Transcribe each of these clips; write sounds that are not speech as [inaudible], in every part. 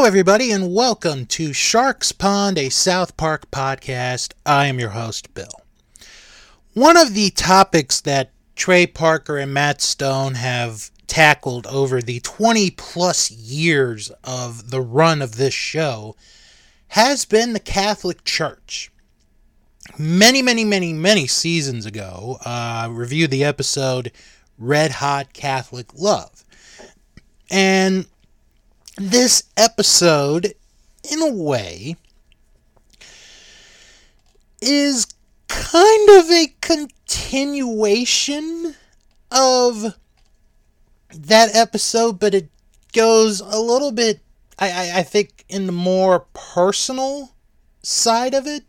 Hello, everybody, and welcome to Sharks Pond, a South Park podcast. I am your host, Bill. One of the topics that Trey Parker and Matt Stone have tackled over the 20 plus years of the run of this show has been the Catholic Church. Many, many, many, many seasons ago, uh, reviewed the episode Red Hot Catholic Love. And this episode, in a way, is kind of a continuation of that episode, but it goes a little bit, I, I, I think, in the more personal side of it.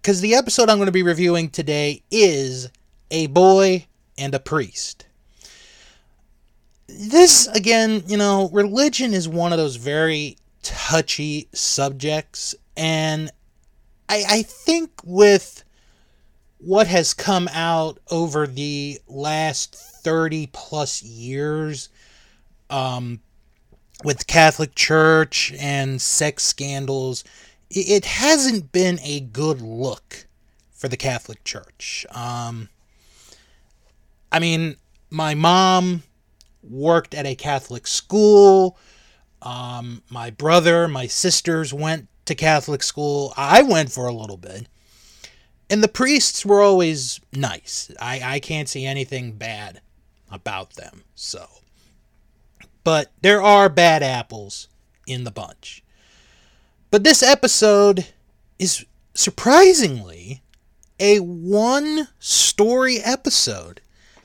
Because the episode I'm going to be reviewing today is A Boy and a Priest this again, you know, religion is one of those very touchy subjects, and I, I think with what has come out over the last 30 plus years um, with Catholic Church and sex scandals, it hasn't been a good look for the Catholic Church. Um, I mean, my mom worked at a Catholic school. Um, my brother, my sisters went to Catholic school. I went for a little bit. And the priests were always nice. I, I can't see anything bad about them. So. But there are bad apples in the bunch. But this episode is surprisingly a one story episode.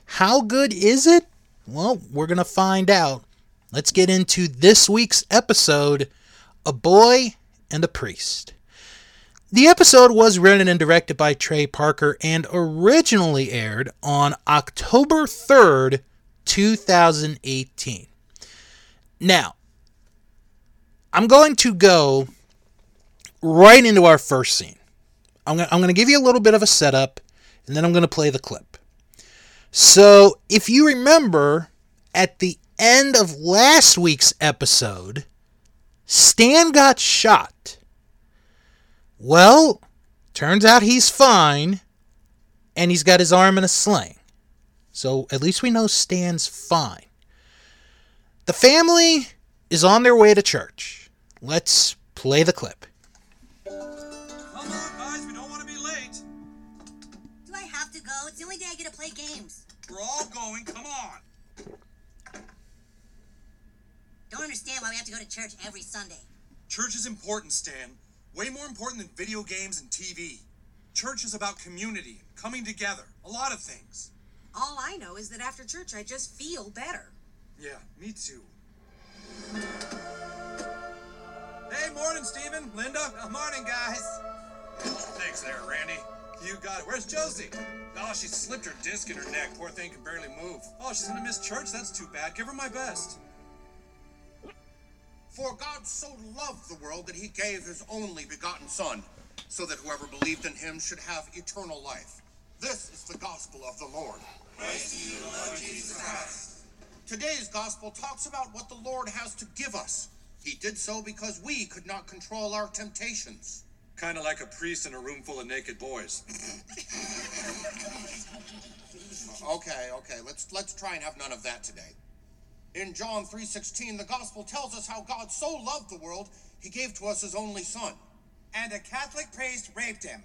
How good is it? Well, we're going to find out. Let's get into this week's episode A Boy and a Priest. The episode was written and directed by Trey Parker and originally aired on October 3rd, 2018. Now, I'm going to go right into our first scene. I'm going, to give you a little bit of a setup, and then I'm going to play the clip. So, if you remember, at the end of last week's episode, Stan got shot. Well, turns out he's fine, and he's got his arm in a sling. So, at least we know Stan's fine. The family is on their way to church. Let's play the clip. Going. Come on. Don't understand why we have to go to church every Sunday. Church is important, Stan. Way more important than video games and TV. Church is about community, and coming together, a lot of things. All I know is that after church, I just feel better. Yeah, me too. Hey, morning, Stephen. Linda. Good morning, guys. Thanks there, Randy. You got it. Where's Josie? Oh, she slipped her disc in her neck. Poor thing can barely move. Oh, she's gonna miss church. That's too bad. Give her my best. For God so loved the world that he gave his only begotten Son, so that whoever believed in him should have eternal life. This is the gospel of the Lord. Praise to you, Lord Jesus Christ. Today's gospel talks about what the Lord has to give us. He did so because we could not control our temptations. Kind of like a priest in a room full of naked boys. okay, okay. Let's let's try and have none of that today. In John 3:16, the gospel tells us how God so loved the world, he gave to us his only son. And a Catholic priest raped him.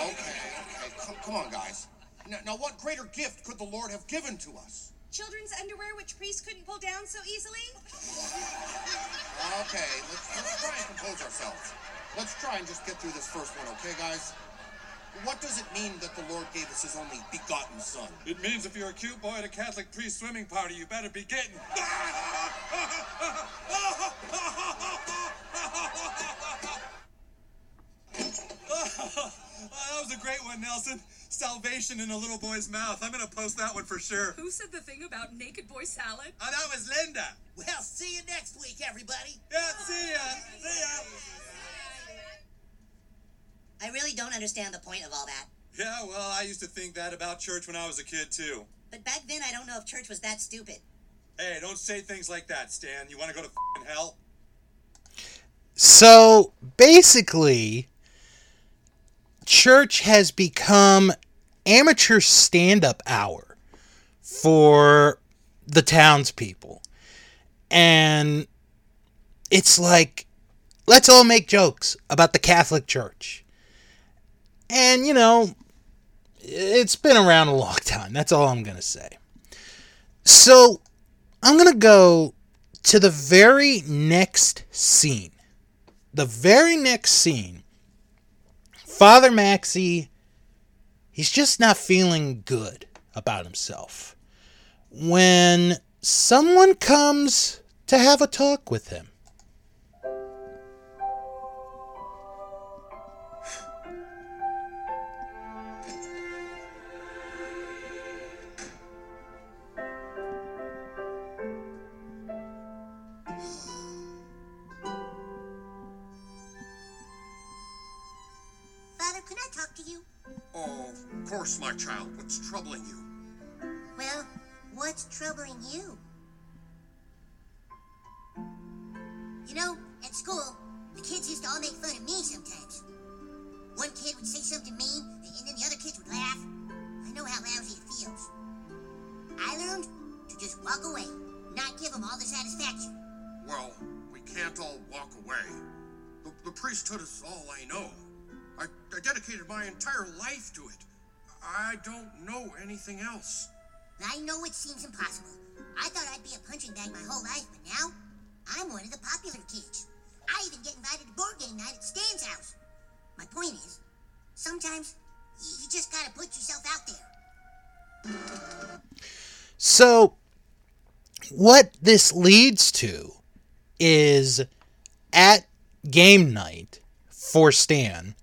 Okay, okay. Come, come on, guys. Now, now, what greater gift could the Lord have given to us? Children's underwear, which priests couldn't pull down so easily? Okay, let's, let's try and compose ourselves. Let's try and just get through this first one, okay, guys? What does it mean that the Lord gave us his only begotten son? It means if you're a cute boy at a Catholic priest swimming party, you better be getting. [laughs] that was a great one, Nelson. Salvation in a little boy's mouth. I'm gonna post that one for sure. Who said the thing about naked boy salad? Oh, that was Linda. Well, see you next week, everybody. Yeah, see ya. See ya. I really don't understand the point of all that. Yeah, well, I used to think that about church when I was a kid too. But back then, I don't know if church was that stupid. Hey, don't say things like that, Stan. You want to go to f***ing hell? So basically, church has become amateur stand up hour for the townspeople. And it's like, let's all make jokes about the Catholic Church. And, you know, it's been around a long time. That's all I'm going to say. So, I'm going to go to the very next scene. The very next scene, Father Maxi, he's just not feeling good about himself. When someone comes to have a talk with him. Oh, of course, my child. What's troubling you? Well, what's troubling you? You know, at school, the kids used to all make fun of me sometimes. One kid would say something mean, and then the other kids would laugh. I know how lousy it feels. I learned to just walk away, not give them all the satisfaction. Well, we can't all walk away. The, the priesthood is all I know. I, I dedicated my entire life to it. I don't know anything else. I know it seems impossible. I thought I'd be a punching bag my whole life, but now I'm one of the popular kids. I even get invited to board game night at Stan's house. My point is, sometimes you just gotta put yourself out there. So, what this leads to is at game night for Stan,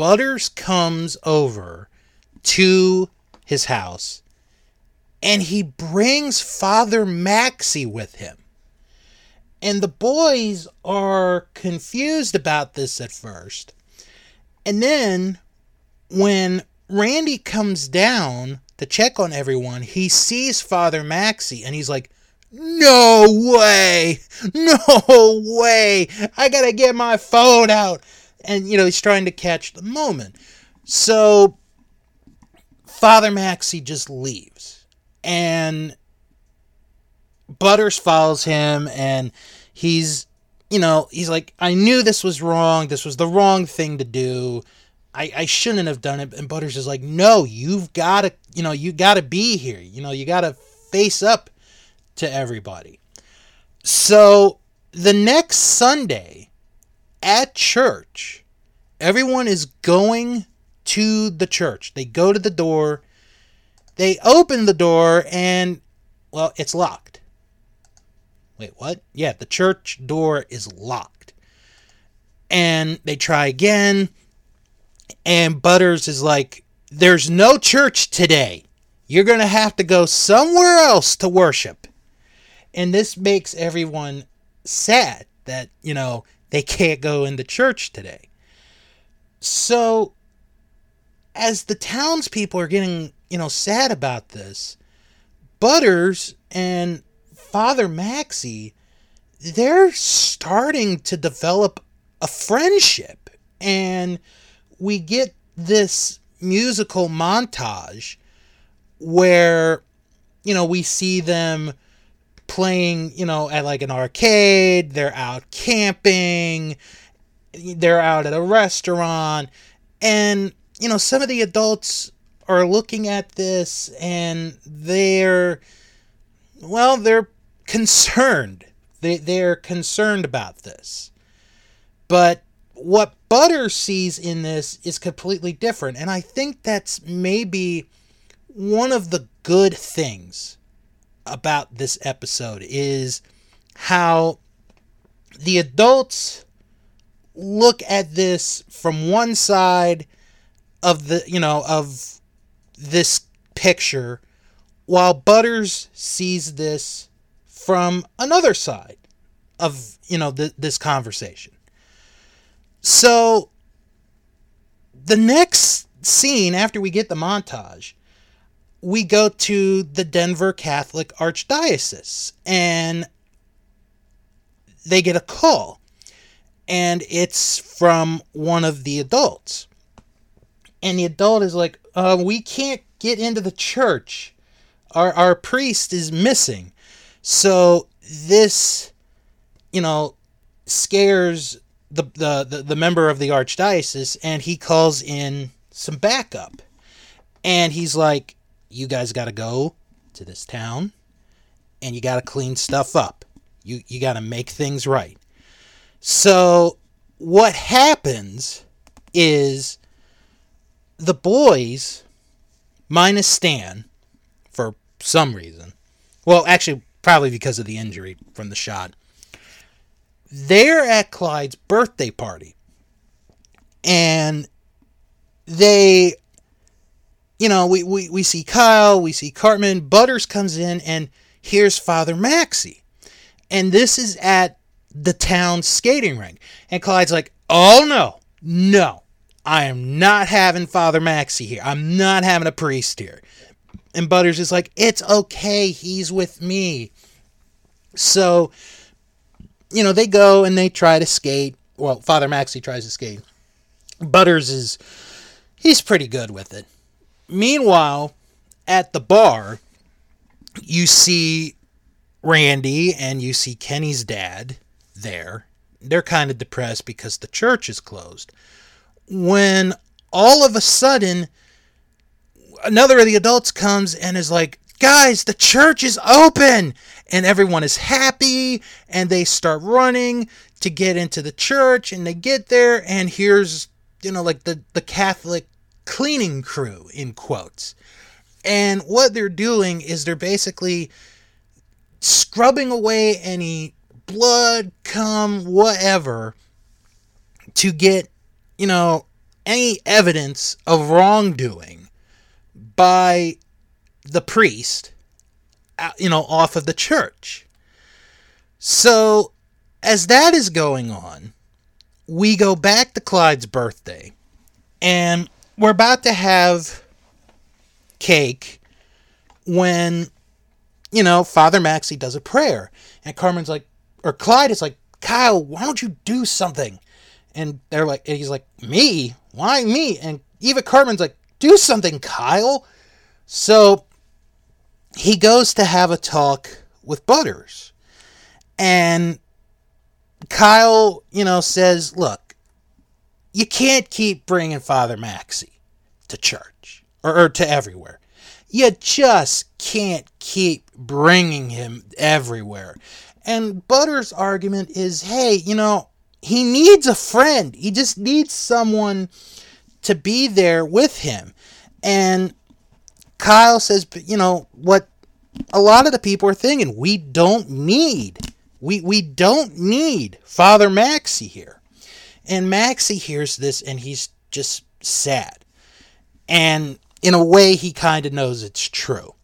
Butters comes over to his house and he brings Father Maxi with him. And the boys are confused about this at first. And then when Randy comes down to check on everyone, he sees Father Maxi and he's like, No way! No way! I gotta get my phone out! And, you know, he's trying to catch the moment. So, Father Maxi just leaves. And Butters follows him and he's, you know, he's like, I knew this was wrong. This was the wrong thing to do. I, I shouldn't have done it. And Butters is like, no, you've got to, you know, you got to be here. You know, you got to face up to everybody. So the next Sunday at church, everyone is going to the church. They go to the door, they open the door, and, well, it's locked. Wait, what? Yeah, the church door is locked. And they try again and Butters is like, There's no church today. You're going to have to go somewhere else to worship. And this makes everyone sad that, you know, they can't go in the church today. So, as the townspeople are getting, you know, sad about this, Butters and Father Maxi, they're starting to develop a friendship. And we get this musical montage where you know we see them playing you know at like an arcade they're out camping they're out at a restaurant and you know some of the adults are looking at this and they're well they're concerned they they're concerned about this but what Butter sees in this is completely different. And I think that's maybe one of the good things about this episode is how the adults look at this from one side of the, you know, of this picture while Butters sees this from another side of, you know, th- this conversation. So the next scene after we get the montage, we go to the Denver Catholic Archdiocese and they get a call. And it's from one of the adults. And the adult is like, uh, We can't get into the church. Our, our priest is missing. So this, you know, scares the, the, the, the member of the archdiocese and he calls in some backup. And he's like, You guys got to go to this town and you got to clean stuff up. You, you got to make things right. So what happens is the boys, minus Stan, for some reason, well, actually, probably because of the injury from the shot, they're at Clyde's birthday party. And they, you know, we, we, we see Kyle, we see Cartman, Butters comes in, and here's Father Maxi. And this is at the town skating rink. And Clyde's like, oh no, no, I am not having Father Maxi here. I'm not having a priest here. And Butters is like, it's okay, he's with me. So, you know, they go and they try to skate. Well, Father Maxi tries to skate. Butters is, he's pretty good with it. Meanwhile, at the bar, you see Randy and you see Kenny's dad there. They're kind of depressed because the church is closed. When all of a sudden, another of the adults comes and is like, Guys, the church is open! And everyone is happy and they start running to get into the church and they get there and here's, you know, like the, the Catholic cleaning crew, in quotes. And what they're doing is they're basically scrubbing away any blood, cum, whatever, to get, you know, any evidence of wrongdoing by the priest, uh, you know, off of the church. So, as that is going on, we go back to Clyde's birthday, and we're about to have cake when, you know, Father Maxi does a prayer. And Cartman's like, or Clyde is like, Kyle, why don't you do something? And they're like, and he's like, me? Why me? And Eva Cartman's like, do something, Kyle. So he goes to have a talk with Butters. And Kyle, you know, says, look, you can't keep bringing Father Maxi to church or, or to everywhere. You just can't keep bringing him everywhere. And Butters' argument is hey, you know, he needs a friend. He just needs someone to be there with him. And Kyle says, you know, what a lot of the people are thinking, we don't need, we, we don't need Father Maxi here. And Maxi hears this and he's just sad. And in a way, he kind of knows it's true.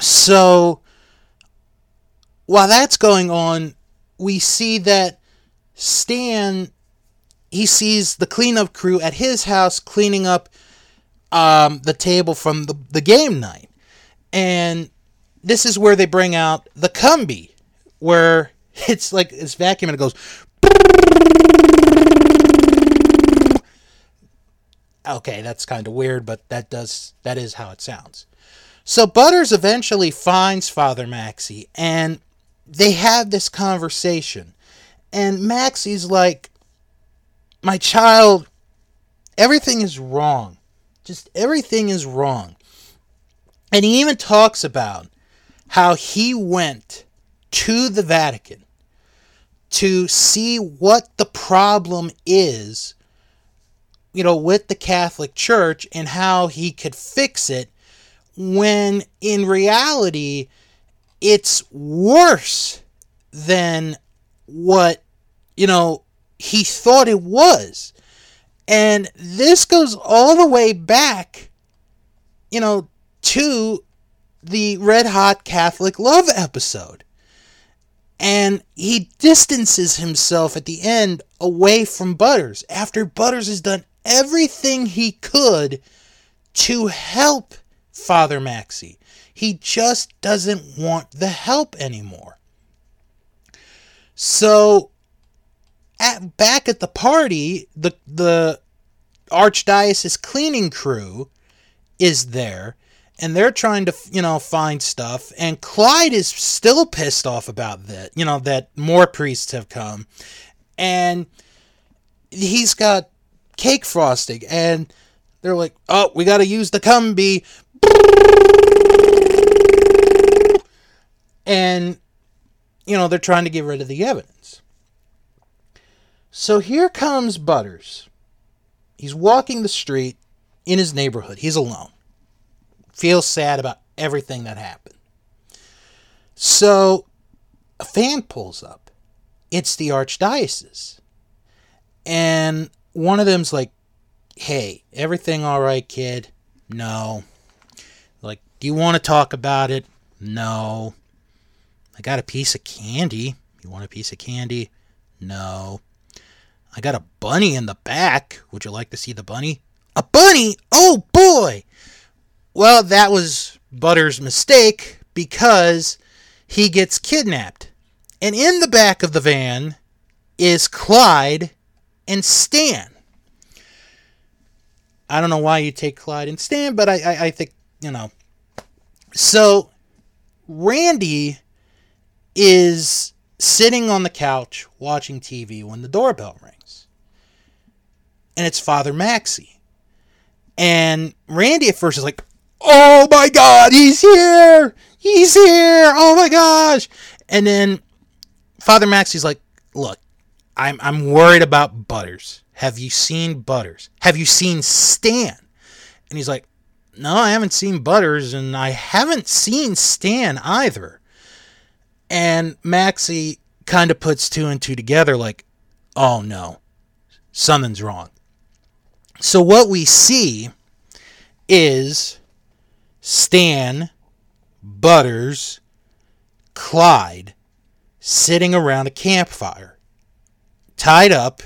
So while that's going on, we see that Stan he sees the cleanup crew at his house cleaning up um, the table from the, the game night. And this is where they bring out the Cumby, where [laughs] it's like it's vacuum and it goes. Okay, that's kind of weird, but that does that is how it sounds. So Butters eventually finds Father Maxi and they have this conversation. And Maxi's like, My child, everything is wrong. Just everything is wrong. And he even talks about how he went to the Vatican to see what the problem is, you know, with the Catholic Church and how he could fix it when in reality it's worse than what you know he thought it was. And this goes all the way back you know to the red hot catholic love episode. And he distances himself at the end away from butters after butters has done everything he could to help Father Maxi. He just doesn't want the help anymore. So at back at the party, the the archdiocese cleaning crew is there and they're trying to you know find stuff and Clyde is still pissed off about that you know that more priests have come and he's got cake frosting and they're like oh we got to use the Cumby and you know they're trying to get rid of the evidence so here comes Butters he's walking the street in his neighborhood he's alone feels sad about everything that happened. So a fan pulls up. It's the archdiocese. And one of them's like, hey, everything all right, kid? No. Like, do you want to talk about it? No. I got a piece of candy. You want a piece of candy? No. I got a bunny in the back. Would you like to see the bunny? A bunny? Oh boy! Well, that was Butter's mistake because he gets kidnapped. And in the back of the van is Clyde and Stan. I don't know why you take Clyde and Stan, but I, I, I think, you know. So Randy is sitting on the couch watching TV when the doorbell rings. And it's Father Maxi. And Randy at first is like, oh my god, he's here! He's here! Oh my gosh! And then Father Maxi's like, look, I'm I'm worried about Butters. Have you seen Butters? Have you seen Stan? And he's like, no, I haven't seen Butters, and I haven't seen Stan either. And Maxi kind of puts two and two together, like, oh no, something's wrong. So what we see is Stan, Butters, Clyde sitting around a campfire, tied up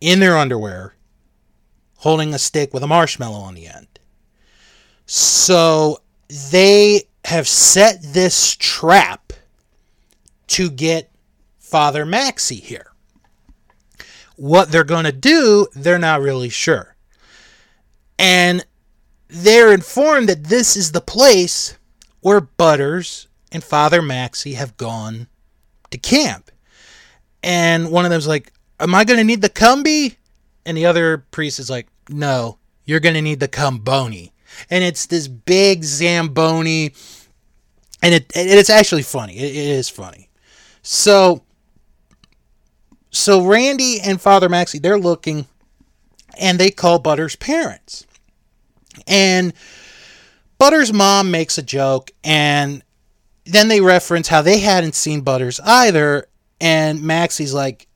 in their underwear, holding a stick with a marshmallow on the end. So they have set this trap to get Father Maxi here. What they're going to do, they're not really sure. And they're informed that this is the place where Butters and Father Maxi have gone to camp. And one of them's like, Am I to need the cumby? And the other priest is like, No, you're to need the cumboni. And it's this big Zamboni. And it, it it's actually funny. It, it is funny. So, so Randy and Father Maxi, they're looking and they call Butters' parents. And Butters' mom makes a joke, and then they reference how they hadn't seen Butters either. And Maxi's like,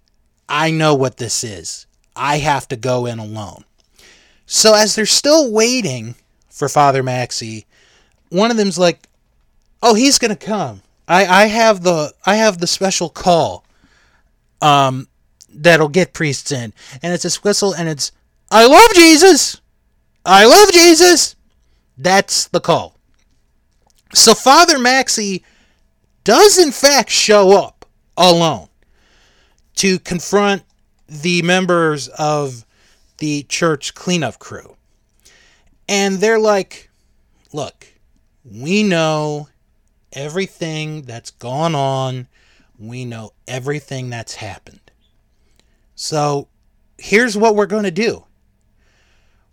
I know what this is. I have to go in alone. So as they're still waiting for Father Maxi, one of them's like, "Oh, he's gonna come. I I have the I have the special call, um, that'll get priests in, and it's this whistle, and it's I love Jesus." I love Jesus. That's the call. So Father Maxi does, in fact, show up alone to confront the members of the church cleanup crew. And they're like, look, we know everything that's gone on, we know everything that's happened. So here's what we're going to do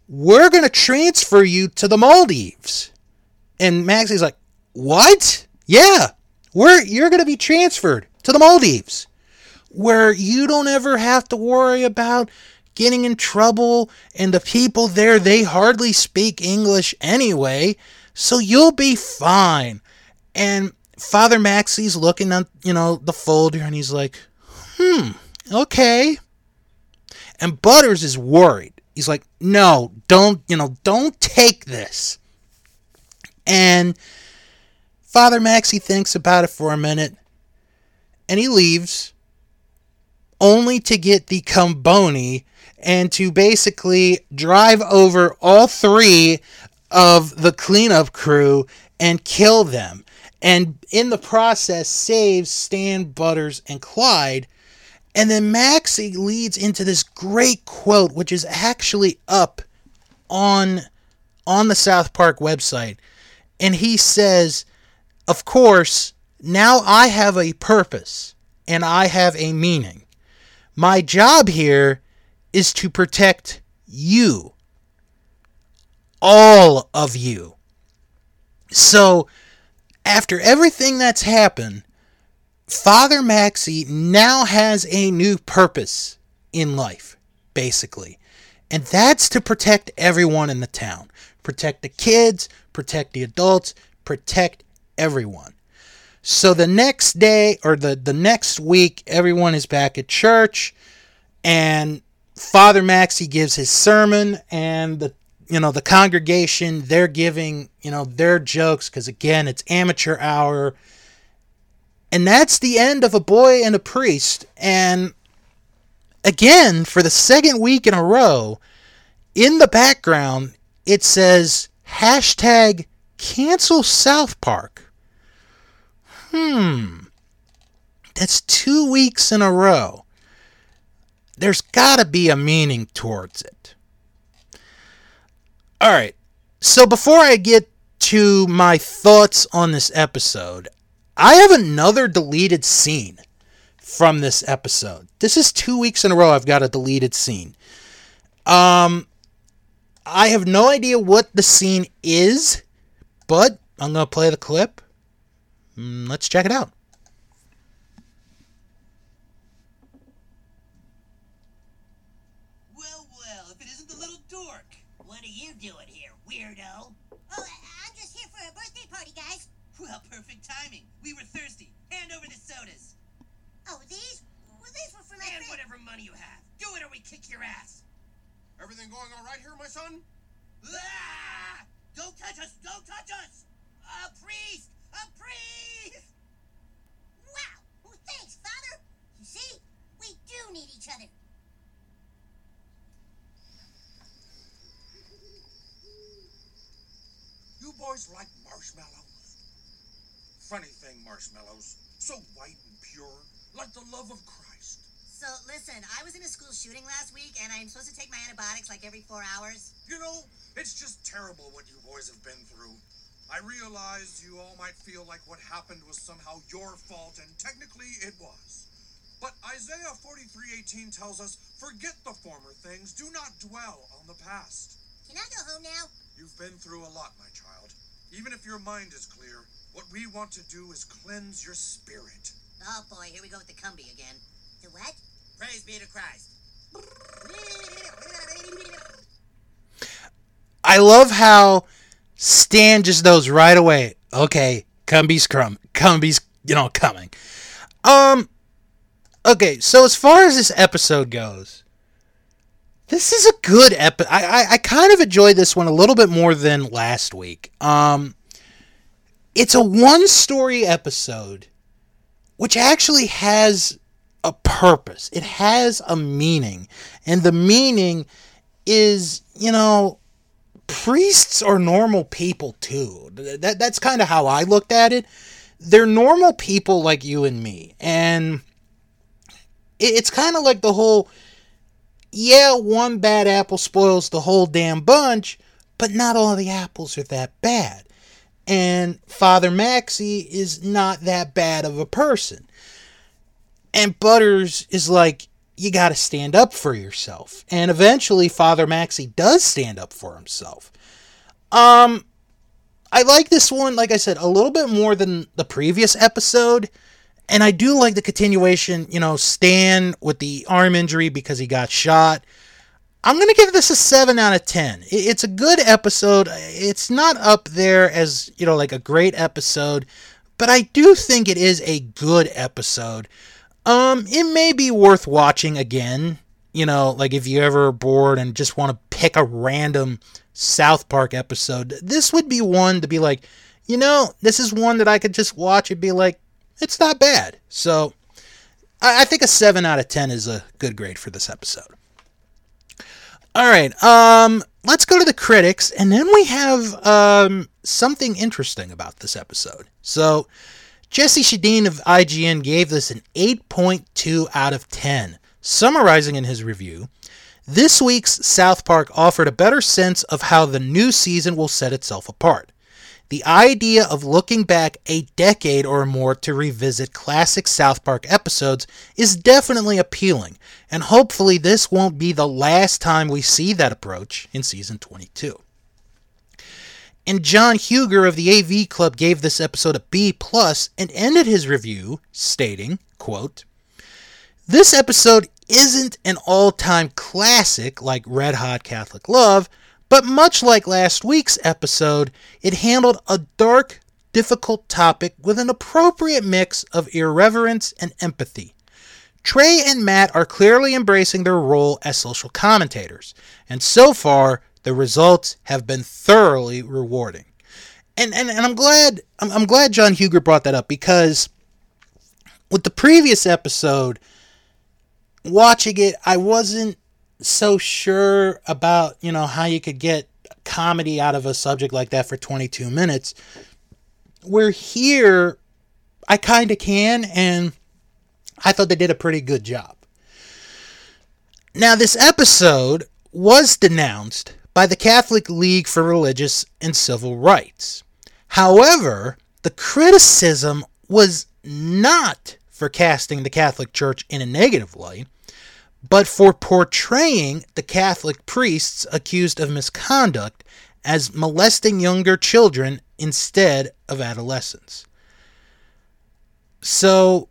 we're going to transfer you to the Maldives. And Maxi's like, what? Yeah, we're, you're going to be transferred to the Maldives where you don't ever have to worry about getting in trouble and the people there they hardly speak english anyway so you'll be fine. And father maxi's looking at you know the folder and he's like hmm okay. And butters is worried. He's like, no, don't, you know, don't take this. And Father Maxi thinks about it for a minute and he leaves only to get the Cumboni and to basically drive over all three of the cleanup crew and kill them. And in the process, saves Stan, Butters, and Clyde. And then Maxi leads into this great quote, which is actually up on on the South Park website. And he says, Of course, now I have a purpose and I have a meaning. My job here is to protect you. All of you. So, after everything that's happened, Father Maxi now has a new purpose in life, basically. And that's to protect everyone in the town. Protect the kids, protect the adults, protect everyone. So the next day or the, the next week, everyone is back at church and Father Maxi gives his sermon and the you know the congregation they're giving you know their jokes because again it's amateur hour. And that's the end of a boy and a priest. And again for the second week in a row in the background it says hashtag cancel south park hmm that's two weeks in a row there's gotta be a meaning towards it all right. So before I get to my thoughts on this episode, I have another deleted scene from this episode. This is two weeks in a row I've got a deleted scene. Um, I have no idea what the scene is, but I'm going to play the clip. Mm, let's check it out. Well, well, if it isn't the little dork. What are you doing here, weirdo? Oh, I- I'm just here for a birthday party, guys. Well, perfect timing. We were thirsty. Hand over the sodas. Oh, these? Well, these were for my And friend. whatever money you have. Do it or we kick your ass. Everything going all right here, my son? Ah! Don't touch us! Don't touch us! A priest! A priest! Wow. Well, thanks, Father. You see, we do need each other. You boys like marshmallows? Funny thing, marshmallows. So white and pure, like the love of Christ. So listen, I was in a school shooting last week, and I'm supposed to take my antibiotics like every four hours. You know, it's just terrible what you boys have been through. I realized you all might feel like what happened was somehow your fault, and technically it was. But Isaiah 43:18 tells us, "Forget the former things, do not dwell on the past." Can I go home now? You've been through a lot, my child. Even if your mind is clear, what we want to do is cleanse your spirit. Oh boy, here we go with the Cumby again. The what? Praise be to Christ. [laughs] I love how Stan just knows right away. Okay, Cumby's crumb, Cumby's you know coming. Um, okay. So as far as this episode goes, this is a good episode. I, I I kind of enjoyed this one a little bit more than last week. Um, it's a one story episode, which actually has a purpose. It has a meaning, and the meaning is you know priests are normal people too. That that's kind of how I looked at it. They're normal people like you and me, and it, it's kind of like the whole. Yeah, one bad apple spoils the whole damn bunch, but not all the apples are that bad. And Father Maxi is not that bad of a person. And Butters is like, you got to stand up for yourself. And eventually, Father Maxi does stand up for himself. Um, I like this one, like I said, a little bit more than the previous episode. And I do like the continuation, you know, Stan with the arm injury because he got shot. I'm going to give this a 7 out of 10. It's a good episode. It's not up there as, you know, like a great episode, but I do think it is a good episode. Um, it may be worth watching again. You know, like if you ever bored and just want to pick a random South Park episode, this would be one to be like, you know, this is one that I could just watch and be like, it's not bad. So, I, I think a seven out of ten is a good grade for this episode. All right. Um, let's go to the critics, and then we have um, something interesting about this episode. So, Jesse Schedeen of IGN gave this an 8.2 out of 10, summarizing in his review. This week's South Park offered a better sense of how the new season will set itself apart. The idea of looking back a decade or more to revisit classic South Park episodes is definitely appealing, and hopefully this won't be the last time we see that approach in season 22. And John Hugar of the AV Club gave this episode a B plus and ended his review stating, quote, This episode isn't an all-time classic like Red Hot Catholic Love, but much like last week's episode, it handled a dark, difficult topic with an appropriate mix of irreverence and empathy. Trey and Matt are clearly embracing their role as social commentators, and so far the results have been thoroughly rewarding. And and, and I'm glad I'm, I'm glad John Hugar brought that up because with the previous episode, watching it, I wasn't so sure about, you know, how you could get comedy out of a subject like that for 22 minutes. Where here, I kind of can, and I thought they did a pretty good job. Now, this episode was denounced by the Catholic League for Religious and Civil Rights. However, the criticism was not for casting the Catholic Church in a negative light, but for portraying the Catholic priests accused of misconduct as molesting younger children instead of adolescents. So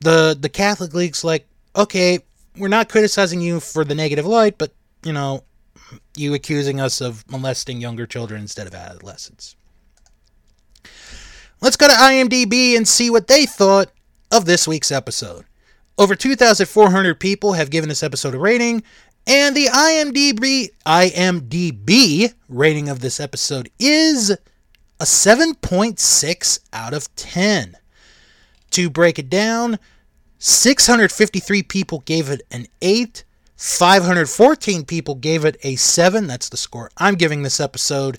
the the Catholic League's like, okay, we're not criticizing you for the negative light, but you know, you accusing us of molesting younger children instead of adolescents. Let's go to IMDb and see what they thought of this week's episode. Over 2,400 people have given this episode a rating, and the IMDb IMDb rating of this episode is a 7.6 out of 10. To break it down, 653 people gave it an 8, 514 people gave it a 7, that's the score I'm giving this episode.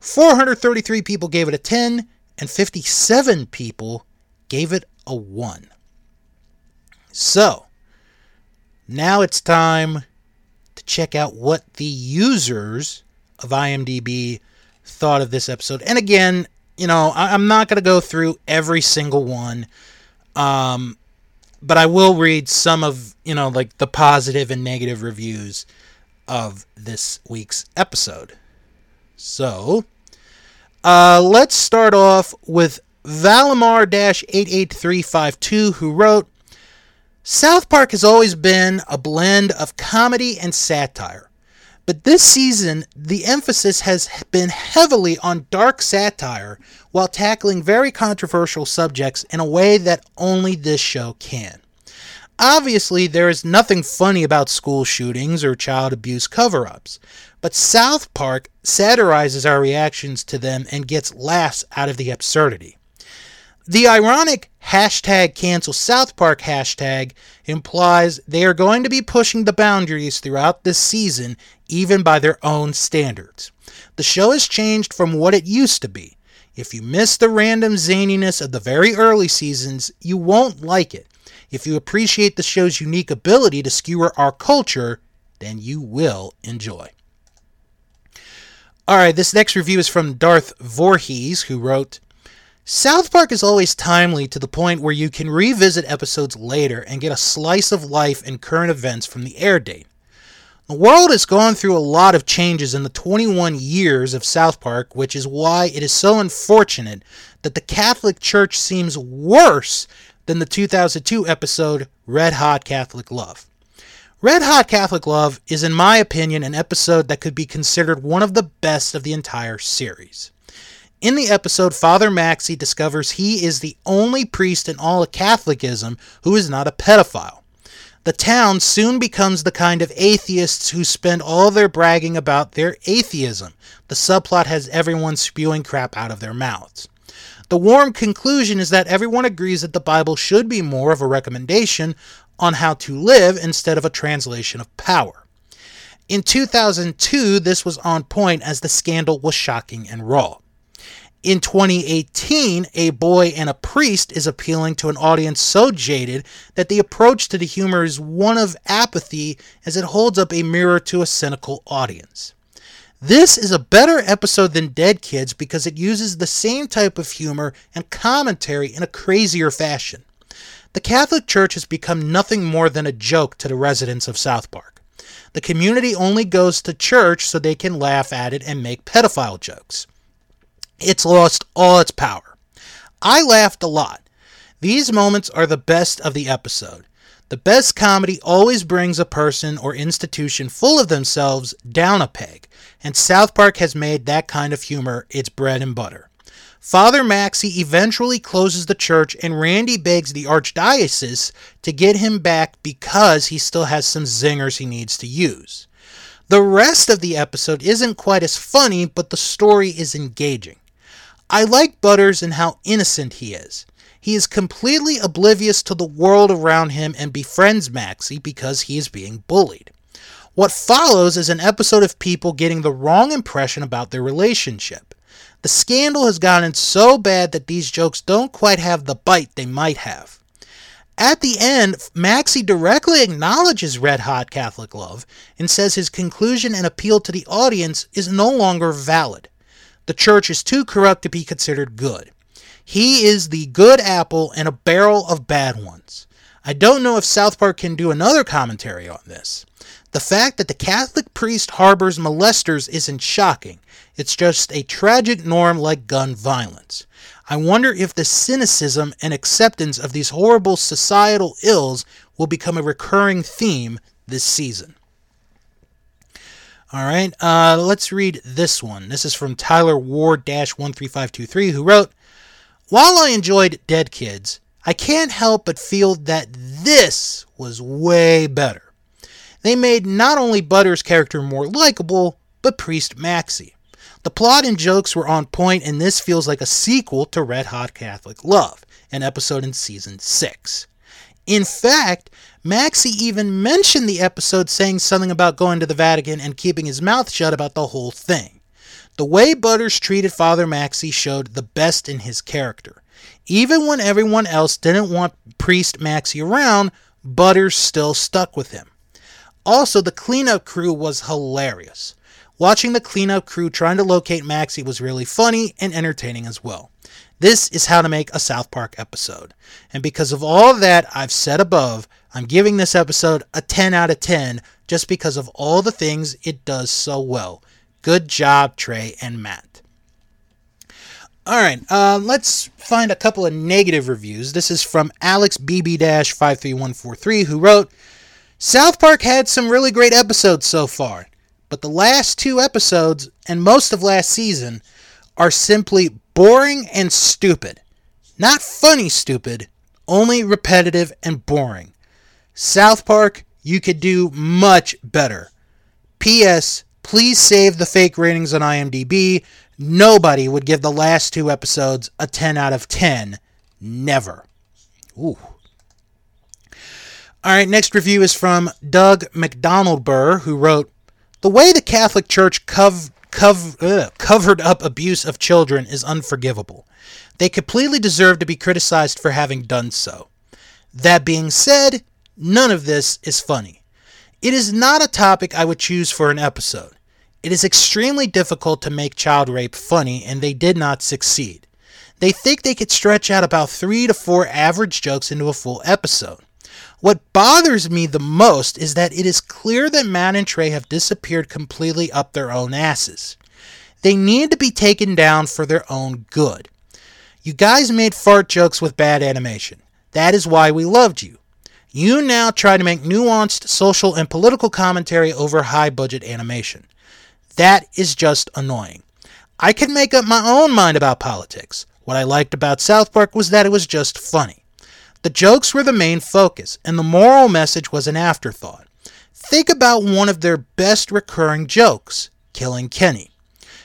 433 people gave it a 10, and 57 people gave it a 1. So, now it's time to check out what the users of IMDb thought of this episode. And again, you know, I, am not going to go through every single one, um, but I will read some of, you know, like the positive and negative reviews of this week's episode. So, uh, let's start off with Valimar 88352, who wrote, South Park has always been a blend of comedy and satire. But this season, the emphasis has been heavily on dark satire while tackling very controversial subjects in a way that only this show can. Obviously, there is nothing funny about school shootings or child abuse cover ups, but South Park satirizes our reactions to them and gets laughs out of the absurdity. The ironic hashtag cancel South Park hashtag implies they are going to be pushing the boundaries throughout this season, even by their own standards. The show has changed from what it used to be. If you miss the random zaniness of the very early seasons, you won't like it. If you appreciate the show's unique ability to skewer our culture, then you will enjoy. Alright, this next review is from Darth Voorhees, who wrote, South Park is always timely to the point where you can revisit episodes later and get a slice of life and current events from the air date. The world has gone through a lot of changes in the 21 years of South Park, which is why it is so unfortunate that the Catholic Church seems worse than the 2002 episode Red Hot Catholic Love. Red Hot Catholic Love is, in my opinion, an episode that could be considered one of the best of the entire series. In the episode, Father Maxi discovers he is the only priest in all of Catholicism who is not a pedophile. The town soon becomes the kind of atheists who spend all their bragging about their atheism. The subplot has everyone spewing crap out of their mouths. The warm conclusion is that everyone agrees that the Bible should be more of a recommendation on how to live instead of a translation of power. In 2002, this was on point as the scandal was shocking and raw. In 2018, a boy and a priest is appealing to an audience so jaded that the approach to the humor is one of apathy as it holds up a mirror to a cynical audience. This is a better episode than Dead Kids because it uses the same type of humor and commentary in a crazier fashion. The Catholic Church has become nothing more than a joke to the residents of South Park. The community only goes to church so they can laugh at it and make pedophile jokes. It's lost all its power. I laughed a lot. These moments are the best of the episode. The best comedy always brings a person or institution full of themselves down a peg, and South Park has made that kind of humor its bread and butter. Father Maxi eventually closes the church, and Randy begs the archdiocese to get him back because he still has some zingers he needs to use. The rest of the episode isn't quite as funny, but the story is engaging. I like Butters and how innocent he is. He is completely oblivious to the world around him and befriends Maxi because he is being bullied. What follows is an episode of people getting the wrong impression about their relationship. The scandal has gotten so bad that these jokes don't quite have the bite they might have. At the end, Maxi directly acknowledges red hot Catholic love and says his conclusion and appeal to the audience is no longer valid. The church is too corrupt to be considered good. He is the good apple in a barrel of bad ones. I don't know if South Park can do another commentary on this. The fact that the Catholic priest harbors molesters isn't shocking. It's just a tragic norm like gun violence. I wonder if the cynicism and acceptance of these horrible societal ills will become a recurring theme this season. All right, uh, let's read this one. This is from Tyler Ward 13523, who wrote while I enjoyed Dead Kids, I can't help but feel that this was way better. They made not only Butters' character more likable, but Priest Maxi. The plot and jokes were on point, and this feels like a sequel to Red Hot Catholic Love, an episode in season 6. In fact, Maxi even mentioned the episode saying something about going to the Vatican and keeping his mouth shut about the whole thing. The way Butters treated Father Maxi showed the best in his character. Even when everyone else didn't want Priest Maxi around, Butters still stuck with him. Also, the cleanup crew was hilarious. Watching the cleanup crew trying to locate Maxi was really funny and entertaining as well. This is how to make a South Park episode. And because of all that I've said above, I'm giving this episode a 10 out of 10 just because of all the things it does so well. Good job, Trey and Matt. All right, uh, let's find a couple of negative reviews. This is from Alex BB 53143, who wrote South Park had some really great episodes so far, but the last two episodes and most of last season are simply boring and stupid. Not funny stupid, only repetitive and boring. South Park, you could do much better. P.S. Please save the fake ratings on IMDb. Nobody would give the last two episodes a 10 out of 10. Never. Ooh. All right, next review is from Doug McDonald Burr, who wrote The way the Catholic Church cov- cov- uh, covered up abuse of children is unforgivable. They completely deserve to be criticized for having done so. That being said, none of this is funny. It is not a topic I would choose for an episode. It is extremely difficult to make child rape funny, and they did not succeed. They think they could stretch out about three to four average jokes into a full episode. What bothers me the most is that it is clear that Matt and Trey have disappeared completely up their own asses. They need to be taken down for their own good. You guys made fart jokes with bad animation. That is why we loved you. You now try to make nuanced social and political commentary over high budget animation. That is just annoying. I can make up my own mind about politics. What I liked about South Park was that it was just funny. The jokes were the main focus, and the moral message was an afterthought. Think about one of their best recurring jokes, killing Kenny.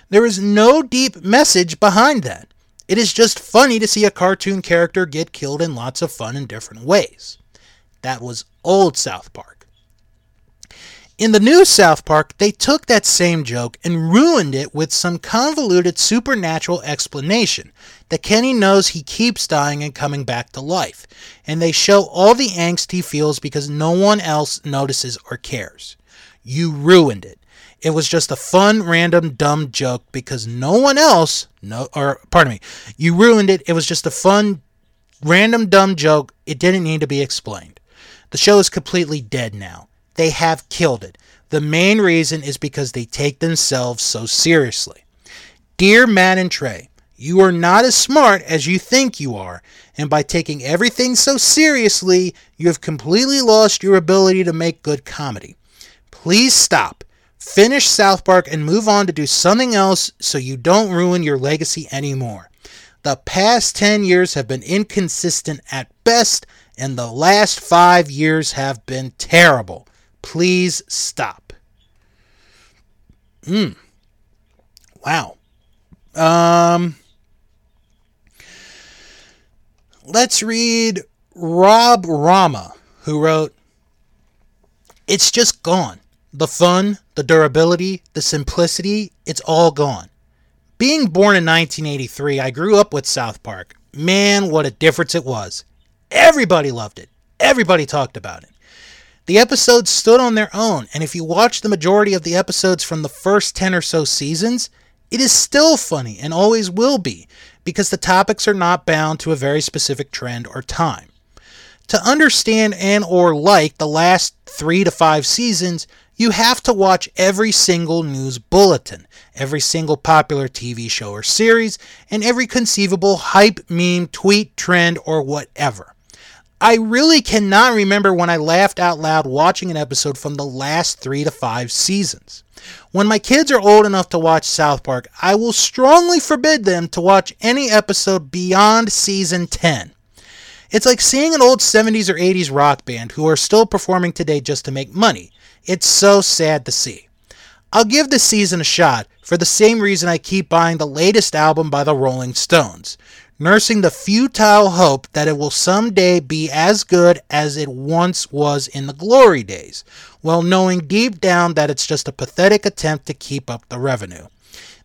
There is no deep message behind that. It is just funny to see a cartoon character get killed in lots of fun and different ways. That was old South Park. In the new South Park, they took that same joke and ruined it with some convoluted supernatural explanation that Kenny knows he keeps dying and coming back to life, and they show all the angst he feels because no one else notices or cares. You ruined it. It was just a fun, random, dumb joke because no one else, no, or pardon me, you ruined it. It was just a fun, random, dumb joke. It didn't need to be explained. The show is completely dead now. They have killed it. The main reason is because they take themselves so seriously. Dear Matt and Trey, you are not as smart as you think you are, and by taking everything so seriously, you have completely lost your ability to make good comedy. Please stop. Finish South Park and move on to do something else so you don't ruin your legacy anymore. The past 10 years have been inconsistent at best, and the last five years have been terrible. Please stop. Hmm. Wow. Um. Let's read Rob Rama, who wrote, It's just gone. The fun, the durability, the simplicity, it's all gone. Being born in 1983, I grew up with South Park. Man, what a difference it was. Everybody loved it. Everybody talked about it. The episodes stood on their own, and if you watch the majority of the episodes from the first 10 or so seasons, it is still funny and always will be because the topics are not bound to a very specific trend or time. To understand and or like the last 3 to 5 seasons, you have to watch every single news bulletin, every single popular TV show or series, and every conceivable hype, meme, tweet, trend, or whatever. I really cannot remember when I laughed out loud watching an episode from the last three to five seasons. When my kids are old enough to watch South Park, I will strongly forbid them to watch any episode beyond season 10. It's like seeing an old 70s or 80s rock band who are still performing today just to make money. It's so sad to see. I'll give this season a shot for the same reason I keep buying the latest album by the Rolling Stones nursing the futile hope that it will someday be as good as it once was in the glory days, while knowing deep down that it's just a pathetic attempt to keep up the revenue.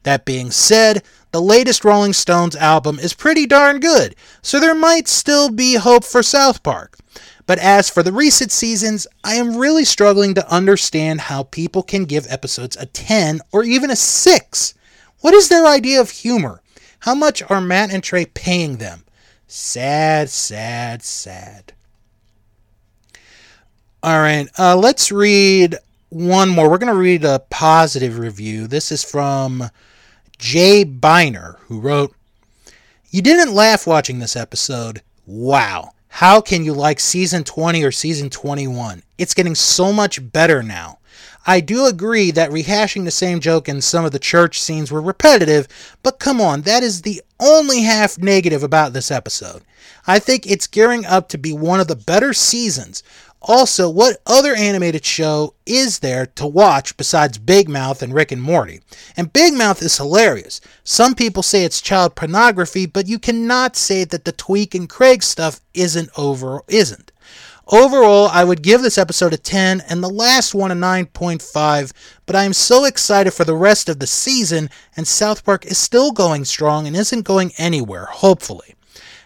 That being said, the latest Rolling Stones album is pretty darn good, so there might still be hope for South Park. But as for the recent seasons, I am really struggling to understand how people can give episodes a 10 or even a 6. What is their idea of humor? How much are Matt and Trey paying them? Sad, sad, sad. All right, uh, let's read one more. We're going to read a positive review. This is from Jay Biner, who wrote, You didn't laugh watching this episode. Wow. How can you like season 20 or season 21? It's getting so much better now. I do agree that rehashing the same joke in some of the church scenes were repetitive, but come on, that is the only half negative about this episode. I think it's gearing up to be one of the better seasons. Also, what other animated show is there to watch besides Big Mouth and Rick and Morty? And Big Mouth is hilarious. Some people say it's child pornography, but you cannot say that the Tweek and Craig stuff isn't over isn't. Overall, I would give this episode a 10 and the last one a 9.5, but I am so excited for the rest of the season, and South Park is still going strong and isn't going anywhere, hopefully.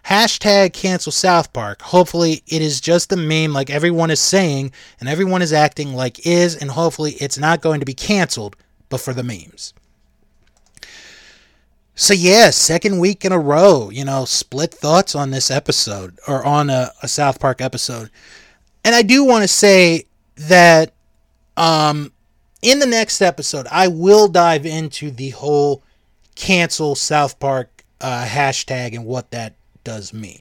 Hashtag cancel South Park. Hopefully, it is just a meme like everyone is saying, and everyone is acting like is, and hopefully, it's not going to be canceled, but for the memes. So yeah, second week in a row, you know, split thoughts on this episode or on a, a South Park episode. And I do want to say that um in the next episode, I will dive into the whole cancel South Park uh, hashtag and what that does mean.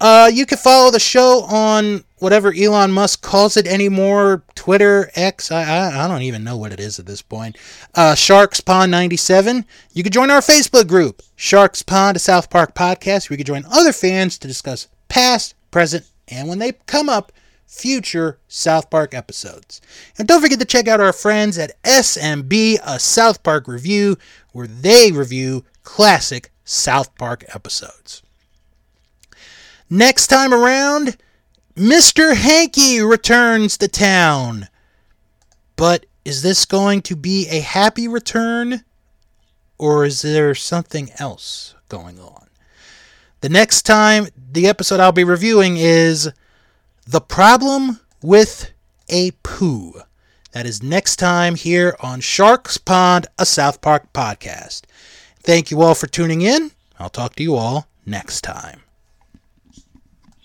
Uh, you can follow the show on whatever Elon Musk calls it anymore Twitter, X. I, I, I don't even know what it is at this point. Uh, Sharks Pond 97. You can join our Facebook group, Sharks Pond, a South Park podcast, where you can join other fans to discuss past, present, and when they come up, future South Park episodes. And don't forget to check out our friends at SMB, a South Park review, where they review classic South Park episodes. Next time around, Mr. Hanky returns to town. But is this going to be a happy return or is there something else going on? The next time, the episode I'll be reviewing is The Problem with a Poo. That is next time here on Sharks Pond, a South Park podcast. Thank you all for tuning in. I'll talk to you all next time.